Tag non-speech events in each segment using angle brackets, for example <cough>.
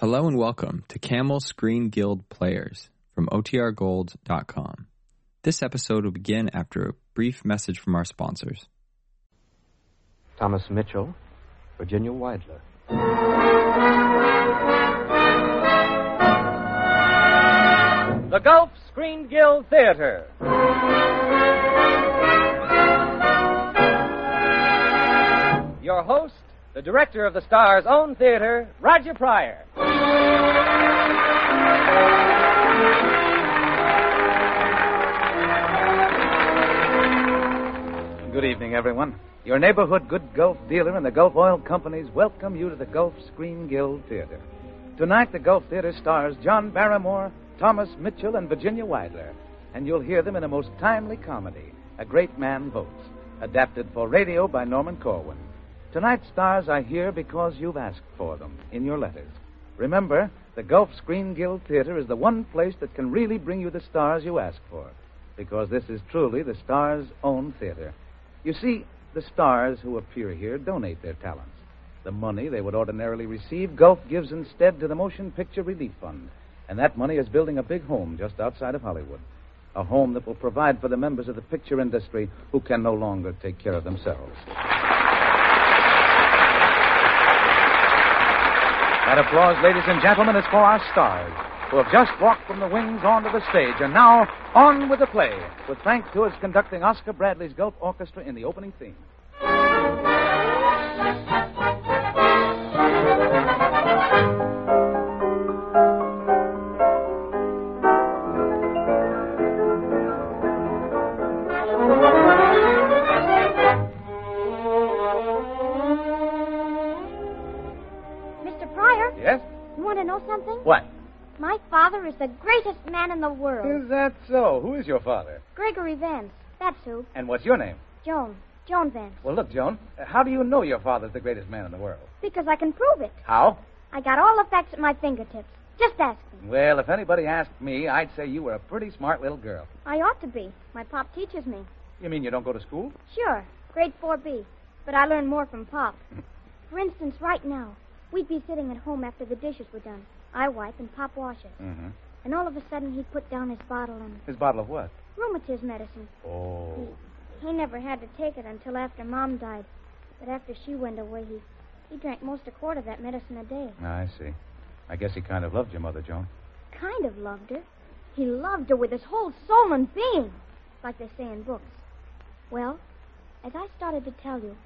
Hello and welcome to Camel Screen Guild Players from OTRGold.com. This episode will begin after a brief message from our sponsors. Thomas Mitchell, Virginia Weidler. The Gulf Screen Guild Theater. Your host, the director of the Star's own theater, Roger Pryor. Good evening, everyone. Your neighborhood good Gulf dealer and the Gulf Oil Companies welcome you to the Gulf Screen Guild Theater. Tonight, the Gulf Theater stars John Barrymore, Thomas Mitchell, and Virginia Weidler. And you'll hear them in a most timely comedy, A Great Man Votes, adapted for radio by Norman Corwin. Tonight's stars are here because you've asked for them in your letters. Remember, the Gulf Screen Guild Theater is the one place that can really bring you the stars you ask for, because this is truly the stars' own theater. You see, the stars who appear here donate their talents. The money they would ordinarily receive, Gulf gives instead to the Motion Picture Relief Fund. And that money is building a big home just outside of Hollywood. A home that will provide for the members of the picture industry who can no longer take care of themselves. That applause, ladies and gentlemen, is for our stars, who have just walked from the wings onto the stage, and now on with the play, with Frank Tours conducting Oscar Bradley's Gulf Orchestra in the opening theme. What? My father is the greatest man in the world. Is that so? Who is your father? Gregory Vance. That's who. And what's your name? Joan. Joan Vance. Well, look, Joan, uh, how do you know your father's the greatest man in the world? Because I can prove it. How? I got all the facts at my fingertips. Just ask me. Well, if anybody asked me, I'd say you were a pretty smart little girl. I ought to be. My pop teaches me. You mean you don't go to school? Sure, grade 4B. But I learn more from Pop. <laughs> For instance, right now, we'd be sitting at home after the dishes were done. I wipe and Pop washes. Mm-hmm. And all of a sudden, he'd put down his bottle and His bottle of what? rheumatism medicine. Oh. He never had to take it until after Mom died. But after she went away, he, he drank most a quart of that medicine a day. I see. I guess he kind of loved your mother, Joan. Kind of loved her. He loved her with his whole soul and being, like they say in books. Well, as I started to tell you,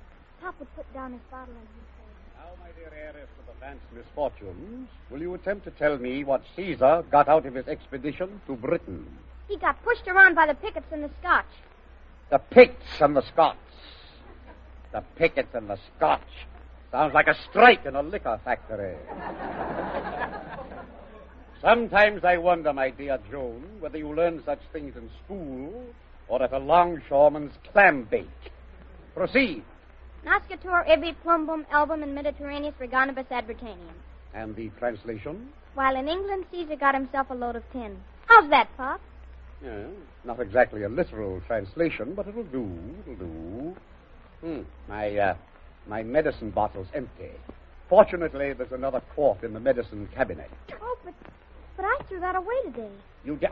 Pop would put down his bottle and Now, my dear heiress to the Vance misfortunes, will you attempt to tell me what Caesar got out of his expedition to Britain? He got pushed around by the pickets and the Scotch. The Picts and the Scots. The Pickets and the Scotch. Sounds like a strike in a liquor factory. Sometimes I wonder, my dear Joan, whether you learn such things in school or at a longshoreman's clam bake. Proceed. Nascatur ibi plumbum album in Mediterraneus reganibus advertanium. And the translation? While in England, Caesar got himself a load of tin. How's that, Pop? Yeah, not exactly a literal translation, but it'll do. It'll do. Hmm. My uh, my medicine bottle's empty. Fortunately, there's another quart in the medicine cabinet. Oh, but, but I threw that away today. You did.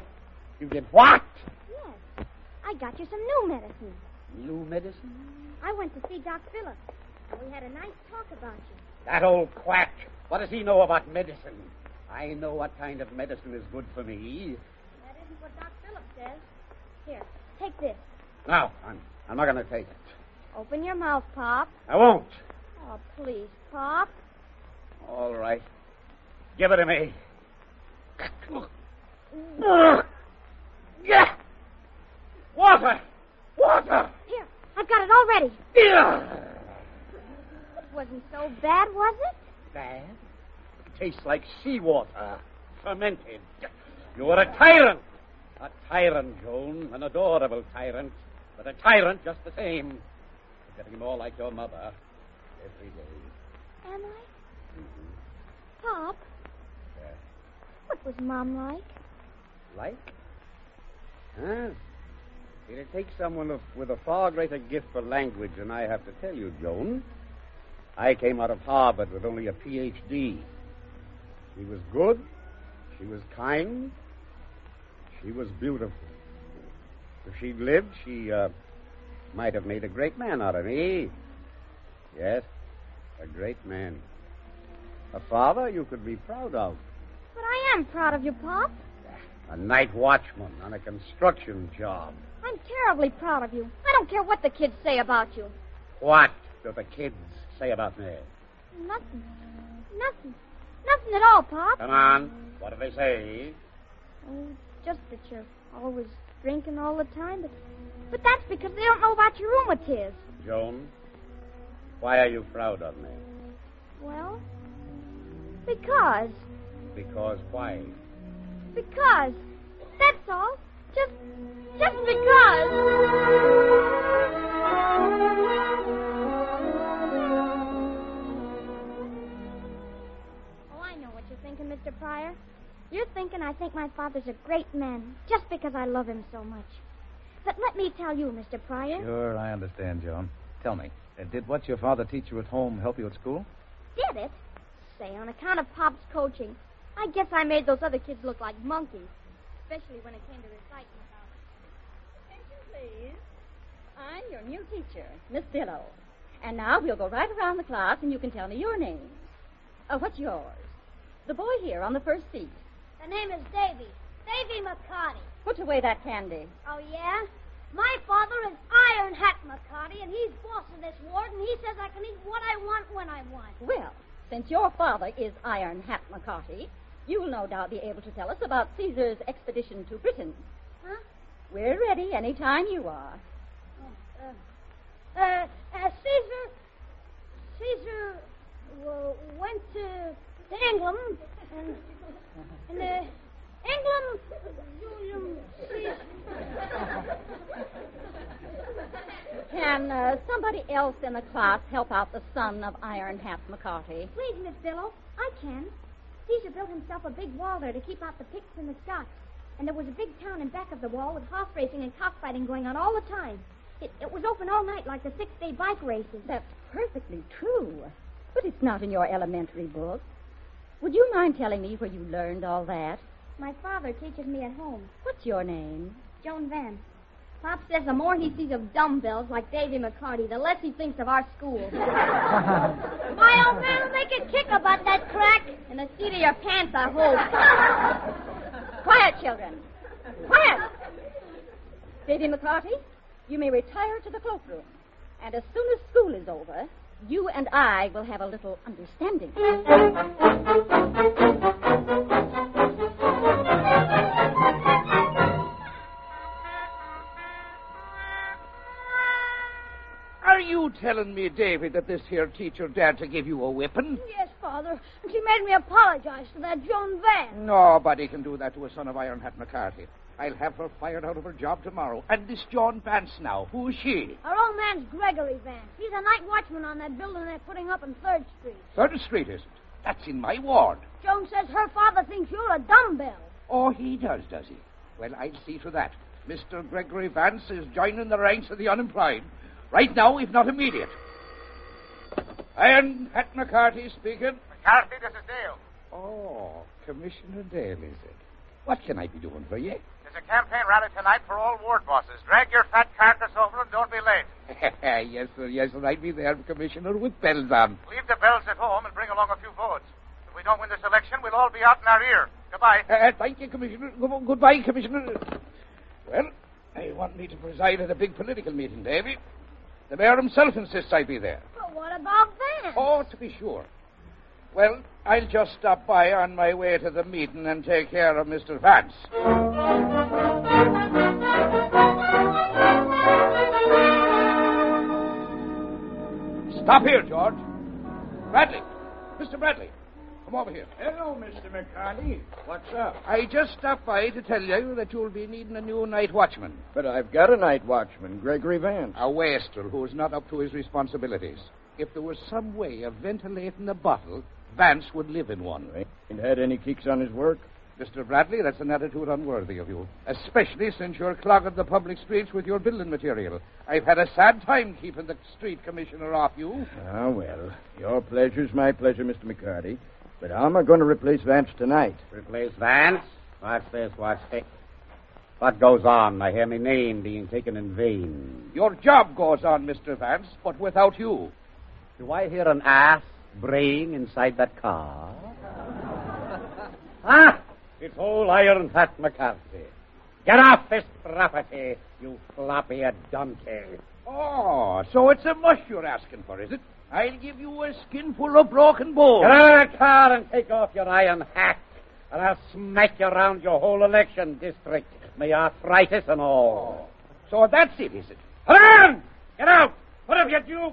You did what? Yes. I got you some new medicine. New medicine? I went to see Doc Phillips, and we had a nice talk about you. That old quack. What does he know about medicine? I know what kind of medicine is good for me. That isn't what Doc Phillips says. Here, take this. No, I'm, I'm not going to take it. Open your mouth, Pop. I won't. Oh, please, Pop. All right. Give it to me. Mm. Water! Water! Here, I've got it all ready. Yeah. It wasn't so bad, was it? Bad? It Tastes like seawater. Fermented. You're a tyrant. A tyrant, Joan. An adorable tyrant. But a tyrant just the same. You're getting more like your mother every day. Am I? Mm-hmm. Pop, Yes. what was Mom like? Like? Huh? It'll take someone of, with a far greater gift for language than I have to tell you, Joan. I came out of Harvard with only a Ph.D. She was good. She was kind. She was beautiful. If she'd lived, she uh, might have made a great man out of me. Yes, a great man. A father you could be proud of. But I am proud of you, Pop. A night watchman on a construction job. I'm terribly proud of you. I don't care what the kids say about you. What do the kids say about me? Nothing. Nothing. Nothing at all, Pop. Come on. What do they say? Oh, just that you're always drinking all the time. But, but that's because they don't know about your rheumatiz. Joan, why are you proud of me? Well, because. Because why? Because. That's all. Just. Just because. Oh, I know what you're thinking, Mr. Pryor. You're thinking I think my father's a great man just because I love him so much. But let me tell you, Mr. Pryor. Sure, I understand, Joan. Tell me, uh, did what your father teach you at home help you at school? Did it? Say, on account of Pop's coaching, I guess I made those other kids look like monkeys, especially when it came to reciting about Attention, please. I'm your new teacher, Miss Dillow. And now we'll go right around the class and you can tell me your names. Uh, what's yours? The boy here on the first seat. The name is Davy. Davy McCarty. Put away that candy. Oh, yeah? My father is Iron Hat McCarty, and he's boss of this ward, and he says I can eat what I want when I want. Well, since your father is Iron Hat McCarty, you'll no doubt be able to tell us about Caesar's expedition to Britain. Huh? We're ready any time you are. Uh, uh, uh, Caesar, Caesar uh, went to, to England, and, and uh, England, Caesar. Can uh, somebody else in the class help out the son of Iron Hat McCarty? Please, Miss Dillow, I can. Caesar built himself a big wall there to keep out the Picts and the Scots. And there was a big town in back of the wall with horse racing and cockfighting going on all the time. It, it was open all night like the six-day bike races. That's perfectly true. But it's not in your elementary book. Would you mind telling me where you learned all that? My father teaches me at home. What's your name? Joan Vance. Pop says the more he sees of dumbbells like Davy McCarty, the less he thinks of our school. <laughs> My old man will make a kick about that crack. In the seat of your pants, I hope. <laughs> Quiet, children. Quiet. Davy McCarty, you may retire to the cloakroom. And as soon as school is over, you and I will have a little understanding. You telling me, David, that this here teacher dared to give you a whipping? Yes, Father. And she made me apologize to that Joan Vance. Nobody can do that to a son of Iron Hat McCarthy. I'll have her fired out of her job tomorrow. And this John Vance now, who is she? Our old man's Gregory Vance. He's a night watchman on that building they're putting up in Third Street. Third Street, is it? That's in my ward. Joan says her father thinks you're a dumbbell. Oh, he does, does he? Well, I'll see to that. Mr. Gregory Vance is joining the ranks of the unemployed. Right now, if not immediate. And Pat McCarty speaking. McCarthy, this is Dale. Oh, Commissioner Dale, is it? What can I be doing for you? There's a campaign rally tonight for all ward bosses. Drag your fat carcass over and don't be late. <laughs> yes, sir, yes, sir. I'll be there, Commissioner, with bells on. Leave the bells at home and bring along a few votes. If we don't win this election, we'll all be out in our ear. Goodbye. Uh, thank you, Commissioner. Go- goodbye, Commissioner. Well, they want me to preside at a big political meeting, Davy. The mayor himself insists I be there. But what about Vance? Oh, to be sure. Well, I'll just stop by on my way to the meeting and take care of Mr. Vance. Stop here, George. Bradley. Mr. Bradley. Come over here. Hello, Mr. McCarty. What's up? I just stopped by to tell you that you'll be needing a new night watchman. But I've got a night watchman, Gregory Vance. A wastrel who's not up to his responsibilities. If there was some way of ventilating the bottle, Vance would live in one. Ain't had any kicks on his work? Mr. Bradley, that's an attitude unworthy of you, especially since you're clogging the public streets with your building material. I've had a sad time keeping the street commissioner off you. Ah, well, your pleasure's my pleasure, Mr. McCarty. But how am I going to replace Vance tonight? Replace Vance? Watch this, watch this. What goes on? I hear my name being taken in vain. Your job goes on, Mr. Vance, but without you. Do I hear an ass braying inside that car? <laughs> ah! It's old Iron Hat McCarthy. Get off this property, you floppy donkey. Oh, so it's a mush you're asking for, is it? I'll give you a skinful of broken bones. Get out of the car and take off your iron hat, and I'll smack you around your whole election district, my arthritis and all. Oh. So that's it, is it? Come on! Get out! What have you do?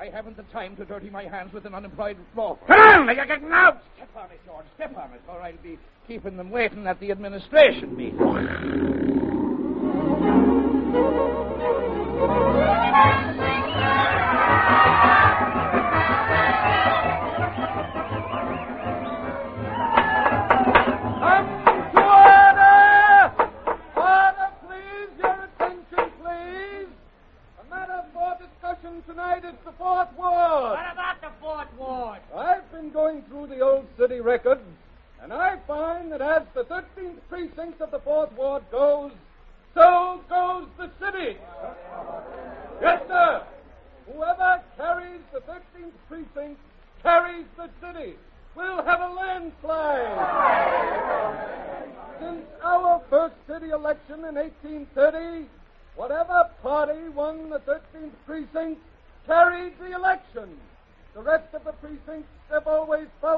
I haven't the time to dirty my hands with an unemployed law. Come on! You're getting out! Step on it, George. Step on it, or I'll be keeping them waiting at the administration meeting.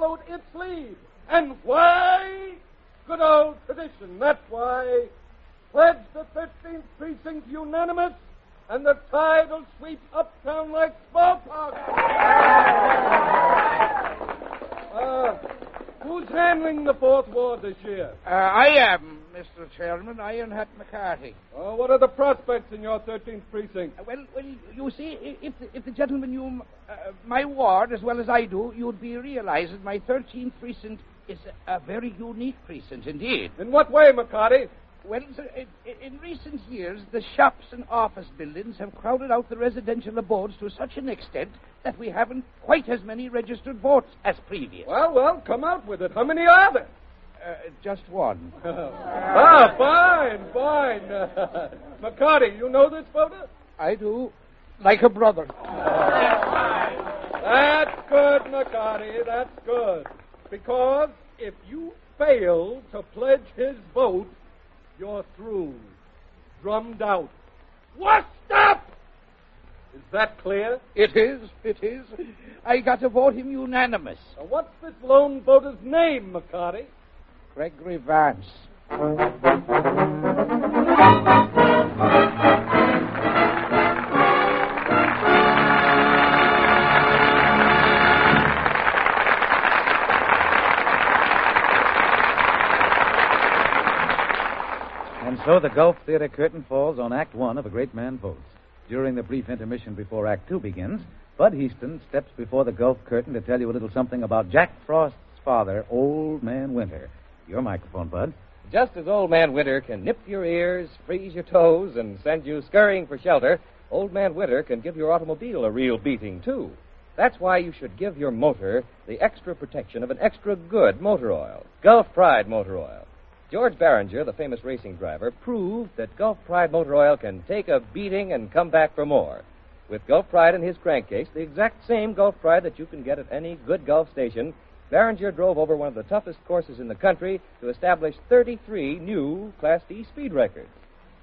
Followed its lead. And why? Good old tradition. That's why. Pledge the 13th precinct unanimous, and the tide will sweep uptown like smallpox. Uh, who's handling the fourth ward this year? Uh, I am, Mr. Chairman, Iron Hat McCarthy. Oh, what are the prospects in your 13th precinct? Uh, well, well, you see, if the, if the gentleman knew uh, my ward as well as I do, you'd be realizing my 13th precinct is a, a very unique precinct indeed. In what way, McCarty? Well, sir, in, in recent years, the shops and office buildings have crowded out the residential abodes to such an extent that we haven't quite as many registered votes as previous. Well, well, come out with it. How many are there? Uh, just one. <laughs> ah, fine, fine. <laughs> McCarty, you know this voter? I do. Like a brother. That's good, McCarty. That's good. Because if you fail to pledge his vote, you're through. Drummed out. What's up? Is that clear? It is. It is. I got to vote him unanimous. Now, what's this lone voter's name, McCarty? Gregory Vance. And so the Gulf Theater curtain falls on Act One of A Great Man Votes. During the brief intermission before Act Two begins, Bud Hiestand steps before the Gulf curtain to tell you a little something about Jack Frost's father, Old Man Winter. Your microphone, Bud. Just as Old Man Winter can nip your ears, freeze your toes, and send you scurrying for shelter, Old Man Winter can give your automobile a real beating, too. That's why you should give your motor the extra protection of an extra good motor oil, Gulf Pride Motor Oil. George Barringer, the famous racing driver, proved that Gulf Pride Motor Oil can take a beating and come back for more. With Gulf Pride in his crankcase, the exact same Gulf Pride that you can get at any good Gulf station, Barringer drove over one of the toughest courses in the country to establish 33 new Class D speed records.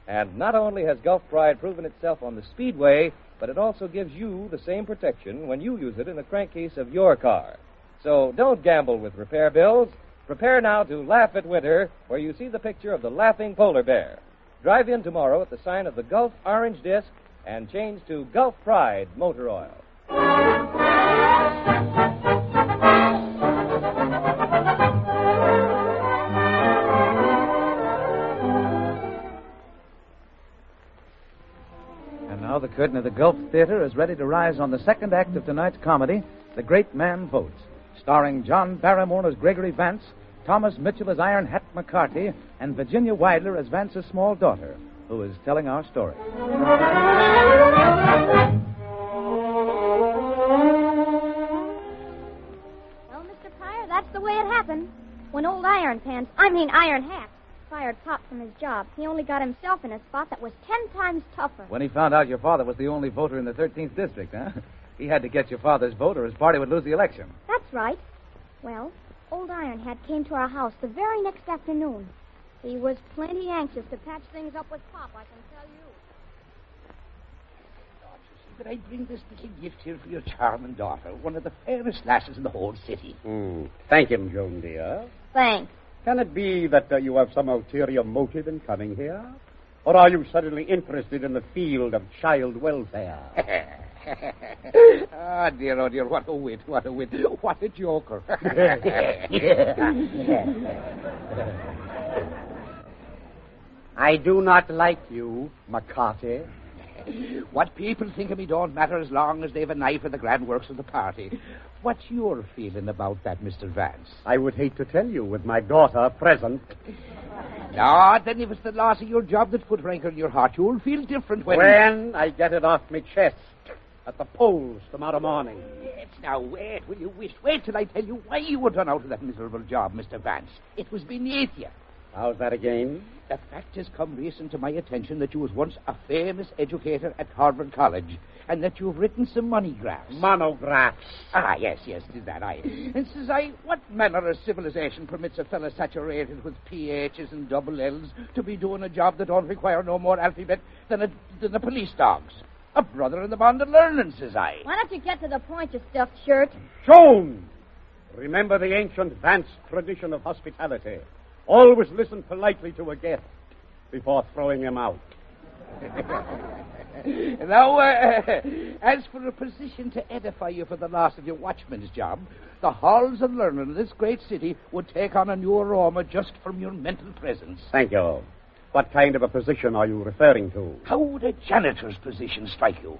And not only has Gulf Pride proven itself on the speedway, but it also gives you the same protection when you use it in the crankcase of your car. So don't gamble with repair bills. Prepare now to laugh at winter, where you see the picture of the laughing polar bear. Drive in tomorrow at the sign of the Gulf Orange Disc and change to Gulf Pride Motor Oil. Curtain of the Gulf Theater is ready to rise on the second act of tonight's comedy, The Great Man Votes, starring John Barrymore as Gregory Vance, Thomas Mitchell as Iron Hat McCarthy, and Virginia Weidler as Vance's small daughter, who is telling our story. Well, Mr. Pryor, that happened? When old Iron Pants, I mean Iron Hat, fired Pop from his job, he only got himself in a spot that was ten times tougher. When he found out your father was the only voter in the 13th district, huh? He had to get your father's vote or his party would lose the election. That's right. Well, old Iron Hat came to our house the very next afternoon. He was plenty anxious to patch things up with Pop, I can tell you. But I bring this little gift here for your charming daughter, one of the fairest lasses in the whole city. Mm. Thank him, Joan, dear. Thanks. Can it be that uh, you have some ulterior motive in coming here? Or are you suddenly interested in the field of child welfare? <laughs> ah, dear, oh, dear, what a wit, what a wit, what a joker. <laughs> I do not like you, McCarthy. What people think of me don't matter as long as they've a knife in the grand works of the party. What's your feeling about that, Mr. Vance? I would hate to tell you with my daughter present. No, then if it's the loss of your job that put rancor in your heart, you'll feel different when... When I get it off my chest at the polls tomorrow morning. Yes, now wait, will you wish? Wait till I tell you why you were done out of that miserable job, Mr. Vance. It was beneath you. How's that again? The fact has come recent to my attention that you was once a famous educator at Harvard College, and that you've written some money graphs. Monographs. Ah, yes, yes, did that I. And says I, what manner of civilization permits a fellow saturated with PHs and double L's to be doing a job that don't require no more alphabet than a, than a police dog's? A brother in the bond of learning, says I. Why don't you get to the point, you stuffed shirt? Joan! Remember the ancient Vance tradition of hospitality. Always listen politely to a guest before throwing him out. <laughs> now, uh, as for a position to edify you for the loss of your watchman's job, the halls of learning of this great city would take on a new aroma just from your mental presence. Thank you. What kind of a position are you referring to? How would a janitor's position strike you?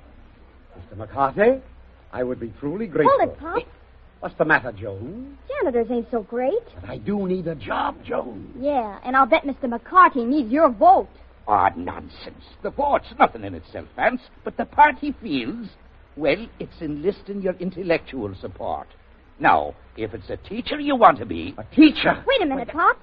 Mr. McCarthy, I would be truly grateful. Hold it, Pop. What's the matter, Joan? Janitors ain't so great. But I do need a job, Joan. Yeah, and I'll bet Mr. McCarthy needs your vote. Ah, nonsense. The vote's nothing in itself, Vance, but the party feels, well, it's enlisting your intellectual support. Now, if it's a teacher you want to be. A teacher? Wait a minute, Pop.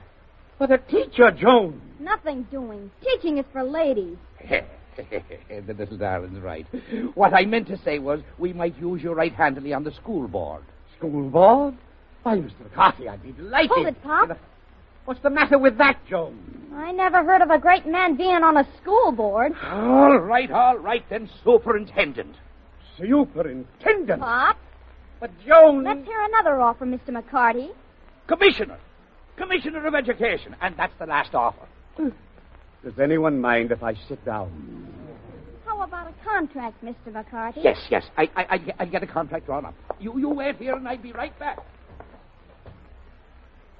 But a teacher, Joan. Nothing doing. Teaching is for ladies. <laughs> the little darling's right. What I meant to say was we might use you right handedly on the school board. School board? Why, Mr. McCarthy, I'd be delighted. Hold it, Pop. What's the matter with that, Joan? I never heard of a great man being on a school board. All right, all right, then, superintendent. Superintendent? Pop, But, Joan. let's hear another offer, Mr. McCarty. Commissioner. Commissioner of Education. And that's the last offer. Does anyone mind if I sit down? How about a contract, Mr. McCarty? Yes, yes. I, I, I, I'll get a contract drawn up. You, you wait here, and I'll be right back.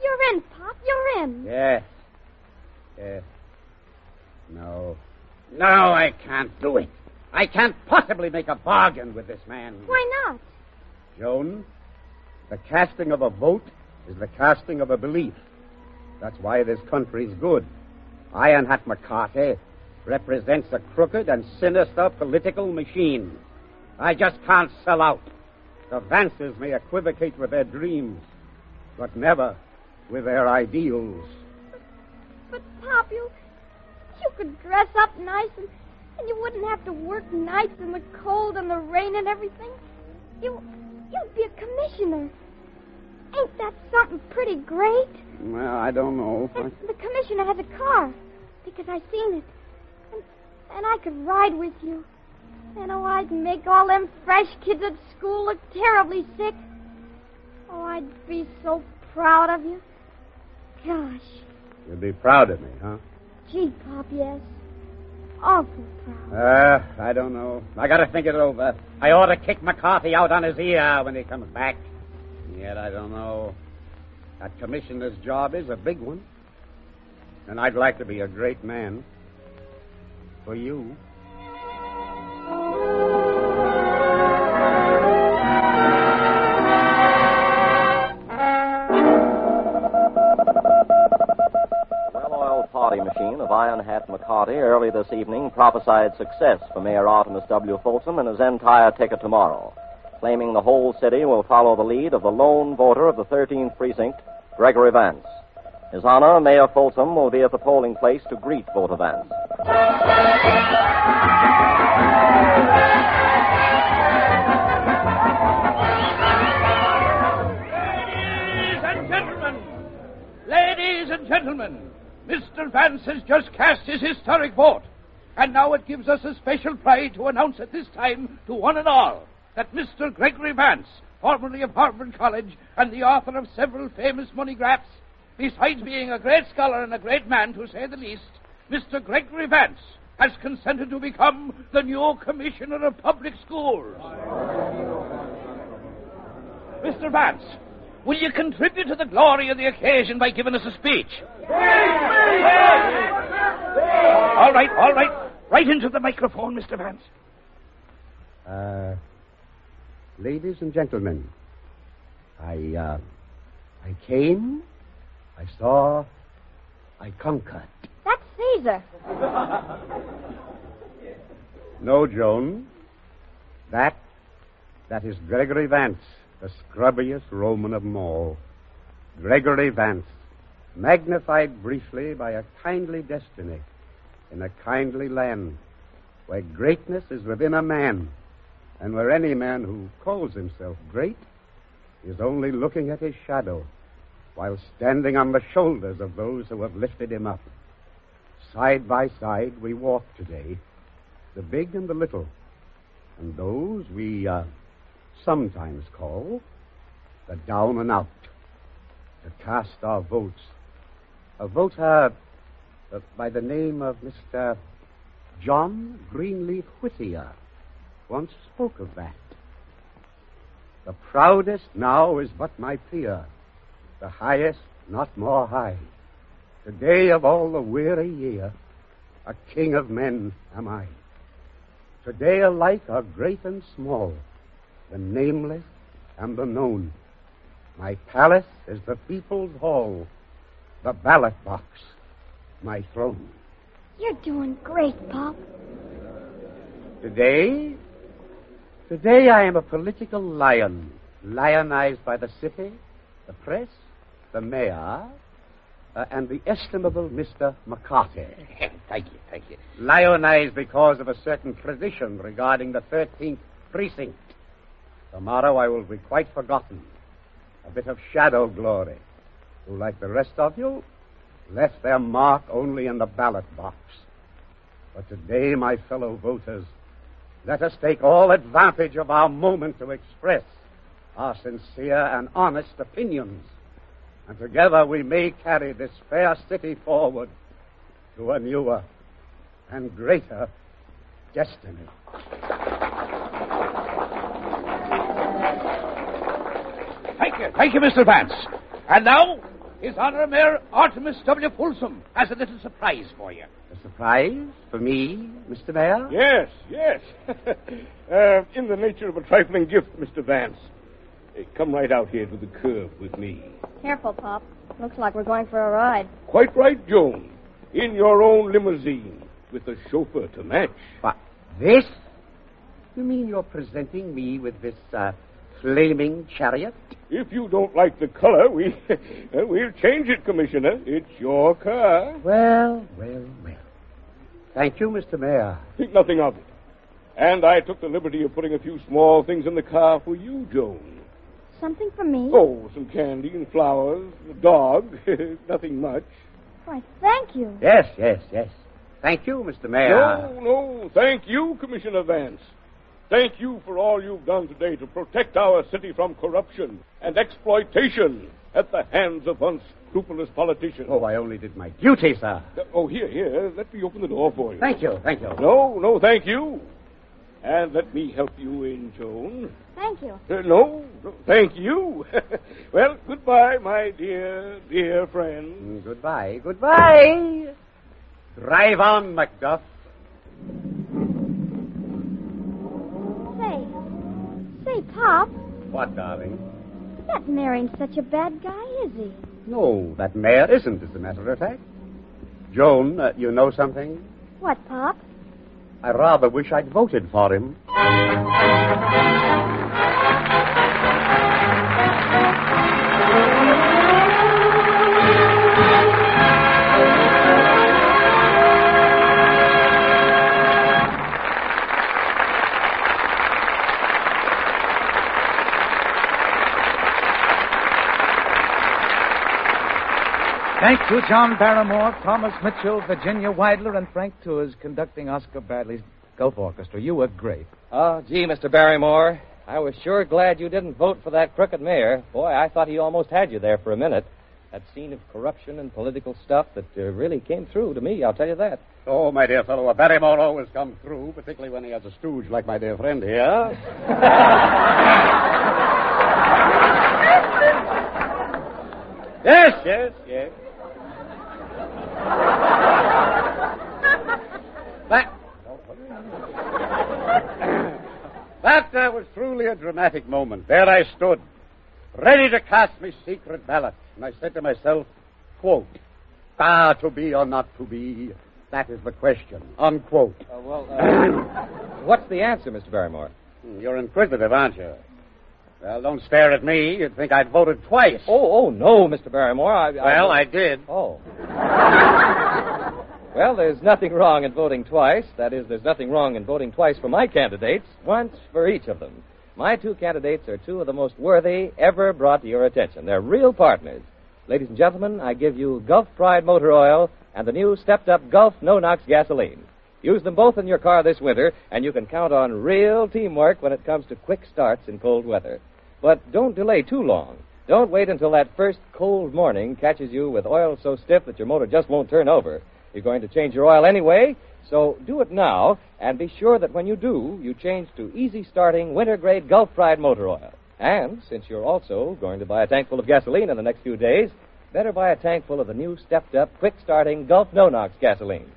You're in, Pop. You're in. Yes. Yes. No. No, I can't do it. I can't possibly make a bargain with this man. Why not? Joan, the casting of a vote is the casting of a belief. That's why this country's good. Iron Hat McCarthy represents a crooked and sinister political machine. I just can't sell out. The Vances may equivocate with their dreams, but never with their ideals. But, Pop, you, you could dress up nice and, and you wouldn't have to work nights in the cold and the rain and everything. You, you'd be a commissioner. Ain't that something pretty great? Well, I don't know. And the commissioner has a car because I've seen it. And, I could ride with you. And oh, I'd make all them fresh kids at school look terribly sick. Oh, I'd be so proud of you. Gosh. You'd be proud of me, huh? Gee, Pop, yes. Awful proud. Uh, I don't know. I gotta think it over. I ought to kick McCarthy out on his ear when he comes back. Yet I don't know. That commissioner's job is a big one. And I'd like to be a great man. For you. machine of Iron Hat McCarty early this evening prophesied success for Mayor Artemus W. Folsom and his entire ticket tomorrow, claiming the whole city will follow the lead of the lone voter of the 13th precinct, Gregory Vance. His Honor, Mayor Folsom, will be at the polling place to greet voter Vance. Ladies and gentlemen, ladies and gentlemen, Mr. Vance has just cast his historic vote. And now it gives us a special pride to announce at this time to one and all that Mr. Gregory Vance, formerly of Harvard College and the author of several famous money graphs, besides being a great scholar and a great man, to say the least, Mr. Gregory Vance has consented to become the new Commissioner of Public Schools. Mr. Vance, will you contribute to the glory of the occasion by giving us a speech? All right, all right. Right into the microphone, Mr. Vance. Uh, ladies and gentlemen, I, uh, I came, I saw, I conquered. That's Caesar. No, Joan. That, that is Gregory Vance, the scrubbiest Roman of them all. Gregory Vance, magnified briefly by a kindly destiny in a kindly land where greatness is within a man and where any man who calls himself great is only looking at his shadow while standing on the shoulders of those who have lifted him up. Side by side we walk today, the big and the little, and those we uh, sometimes call the down and out, to cast our votes. A voter uh, by the name of Mr. John Greenleaf Whittier once spoke of that. The proudest now is but my peer, the highest not more high. Today of all the weary year, a king of men am I. Today alike are great and small, the nameless and the known. My palace is the people's hall, the ballot box, my throne. You're doing great, Pop. Today, today I am a political lion, lionized by the city, the press, the mayor, uh, and the estimable Mr. McCarthy. <laughs> thank you, thank you. Lionized because of a certain tradition regarding the 13th precinct. Tomorrow I will be quite forgotten. A bit of shadow glory, who, like the rest of you, left their mark only in the ballot box. But today, my fellow voters, let us take all advantage of our moment to express our sincere and honest opinions. And together we may carry this fair city forward to a newer and greater destiny. Thank you, thank you, Mr. Vance. And now, His Honor Mayor Artemus W. Folsom has a little surprise for you. A surprise for me, Mr. Mayor? Yes, yes. <laughs> uh, in the nature of a trifling gift, Mr. Vance. Uh, come right out here to the curb with me. Careful, Pop. Looks like we're going for a ride. Quite right, Joan. In your own limousine, with a chauffeur to match. What? This? You mean you're presenting me with this uh, flaming chariot? If you don't like the color, we <laughs> uh, we'll change it, Commissioner. It's your car. Well, well, well. Thank you, Mr. Mayor. Think nothing of it. And I took the liberty of putting a few small things in the car for you, Joan. Something for me? Oh, some candy and flowers, a dog, <laughs> nothing much. Why, thank you. Yes, yes, yes. Thank you, Mr. Mayor. No, no, thank you, Commissioner Vance. Thank you for all you've done today to protect our city from corruption and exploitation at the hands of unscrupulous politicians. Oh, I only did my duty, sir. Uh, oh, here, here. Let me open the door for you. Thank you, thank you. No, no, thank you. And let me help you in, Joan. Thank you. Uh, no, no, thank you. <laughs> well, goodbye, my dear, dear friend. Mm, goodbye, goodbye. Drive on, Macduff. Say, say, Pop, What, darling? that mayor ain't such a bad guy, is he? No, that mayor isn't, as a matter of fact. Joan, uh, you know something? What, Pop? I rather wish I'd voted for him. Thank you, John Barrymore, Thomas Mitchell, Virginia Weidler, and Frank Tours conducting Oscar Bradley's Gulf Orchestra. You were great. Oh, gee, Mr. Barrymore. I was sure glad you didn't vote for that crooked mayor. Boy, I thought he almost had you there for a minute. That scene of corruption and political stuff that uh, really came through to me, I'll tell you that. Oh, my dear fellow, a Barrymore always comes through, particularly when he has a stooge like my dear friend here. <laughs> yes, yes, yes. That uh, was truly a dramatic moment. There I stood, ready to cast my secret ballot. And I said to myself, quote, ah, to be or not to be, that is the question, unquote. Uh, well, uh, <coughs> what's the answer, Mr. Barrymore? Hmm, You're inquisitive, aren't you? Well, don't stare at me. You'd think I'd voted twice. Oh, oh, no, Mr. Barrymore. I, Well, I did. Oh. <laughs> well, there's nothing wrong in voting twice. That is, there's nothing wrong in voting twice for my candidates, once for each of them. My two candidates are two of the most worthy ever brought to your attention. They're real partners. Ladies and gentlemen, I give you Gulf Pride Motor Oil and the new stepped up Gulf No Nox gasoline. Use them both in your car this winter, and you can count on real teamwork when it comes to quick starts in cold weather. But don't delay too long. Don't wait until that first cold morning catches you with oil so stiff that your motor just won't turn over. You're going to change your oil anyway, so do it now, and be sure that when you do, you change to easy starting winter grade Gulf Pride motor oil. And since you're also going to buy a tank full of gasoline in the next few days, better buy a tank full of the new stepped up, quick starting Gulf No Nox gasoline.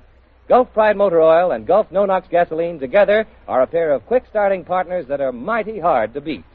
Gulf Pride Motor Oil and Gulf No Nox gasoline together are a pair of quick starting partners that are mighty hard to beat.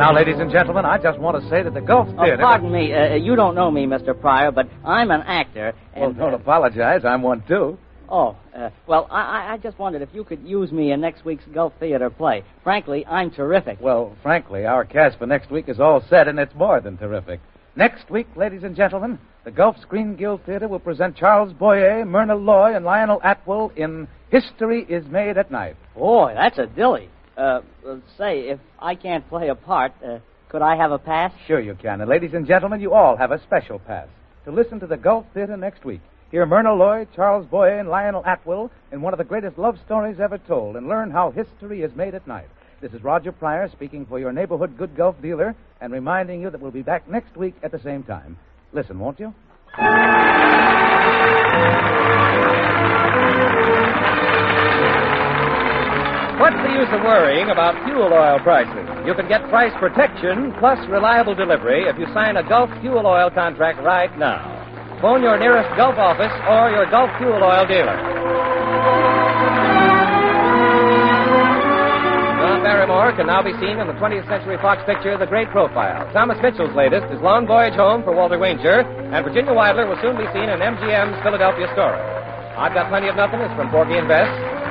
Now, ladies and gentlemen, I just want to say that the Gulf Oh, Theater. pardon me. Uh, you don't know me, Mr. Pryor, but I'm an actor. Well, don't apologize. I'm one, too. Oh, uh, well, I, I- I just wondered if you could use me in next week's Gulf Theater play. Frankly, I'm terrific. Well, frankly, our cast for next week is all set, and it's more than terrific. Next week, ladies and gentlemen, the Gulf Screen Guild Theater will present Charles Boyer, Myrna Loy, and Lionel Atwill in History is Made at Night. Boy, that's a dilly. Uh, say, if I can't play a part, uh, could I have a pass? Sure you can. And ladies and gentlemen, you all have a special pass to listen to the Gulf Theater next week. Hear Myrna Loy, Charles Boyer, and Lionel Atwill in one of the greatest love stories ever told and learn how history is made at night. This is Roger Pryor speaking for your neighborhood good Gulf dealer and reminding you that we'll be back next week at the same time. Listen, won't you? Use of worrying about fuel oil prices? You can get price protection plus reliable delivery if you sign a Gulf fuel oil contract right now. Phone your nearest Gulf office or your Gulf fuel oil dealer. John Barrymore can now be seen in the 20th Century Fox picture The Great Profile. Thomas Mitchell's latest is Long Voyage Home for Walter Wanger, and Virginia Weidler will soon be seen in MGM's Philadelphia Story. I've got plenty of nothing. It's from Porgy and Bess.